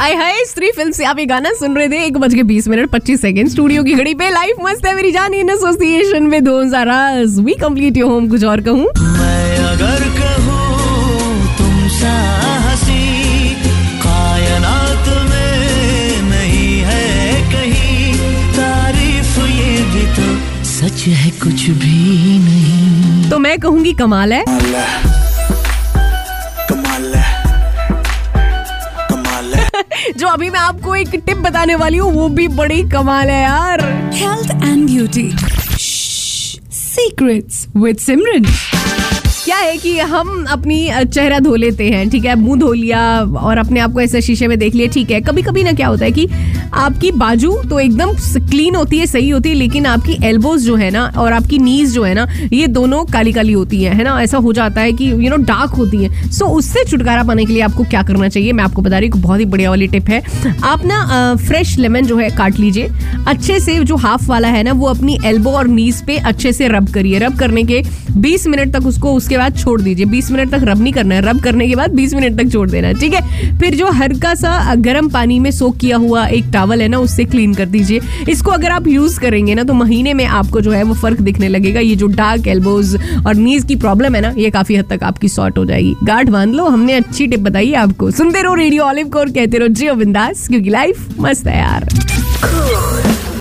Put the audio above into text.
आय हाय स्त्री फ़िल्म से आप ये गाना सुन रहे थे एक बज के बीस मिनट पच्चीस सेकंड। स्टूडियो की घड़ी पे लाइफ मस्त है मेरी जान इन एसोसिएशन में दो हज़ार वी कंप्लीट योर होम कुछ और कहूँ? मैं अगर कहूँ सच है कुछ भी नहीं। तो मैं कहूँगी कमाल है। कमाल कमाल जो अभी मैं आपको एक टिप बताने वाली हूँ वो भी बड़ी कमाल है यार। Health and beauty secrets with Simran. क्या है कि हम अपनी चेहरा धो लेते हैं, ठीक है? मुँह धो लिया और अपने आप को ऐसे शीशे में देख लिया, ठीक है? कभी कभी ना क्या होता है कि आपकी बाजू तो एकदम क्लीन होती है, सही होती है, लेकिन आपकी एल्बोज जो है ना और आपकी नीज जो है ना, ये दोनों काली काली होती है है ना? ऐसा हो जाता है कि यू नो डार्क होती है। सो उससे छुटकारा पाने के लिए आपको क्या करना चाहिए? मैं आपको बता रही हूँ बहुत ही बढ़िया वाली टिप है। आप ना फ्रेश लेमन जो है काट लीजिए। अच्छे से जो हाफ़ वाला है ना, वो अपनी एल्बो और नीज पे अच्छे से रब करिए। रब करने के 20 मिनट तक उसको उसके बाद छोड़ दीजिए। 20 मिनट तक रब नहीं करना है। रब करने के बाद 20 मिनट तक छोड़ देना है, ठीक है? फिर जो हल्का सा गर्म पानी में सोक किया हुआ एक टावल है ना, उससे क्लीन कर दीजिए। इसको अगर आप यूज़ करेंगे ना तो महीने में आपको जो है वो फ़र्क दिखने लगेगा। ये जो डार्क एल्बोज और नीज की प्रॉब्लम है ना, ये काफ़ी हद तक आपकी सॉर्ट हो जाएगी। गार्ड बाँध लो, हमने अच्छी टिप बताई आपको। सुनते रहो रेडियो ऑलिव को और कहते रहो जियो बिंदास क्योंकि लाइफ मस्त है यार।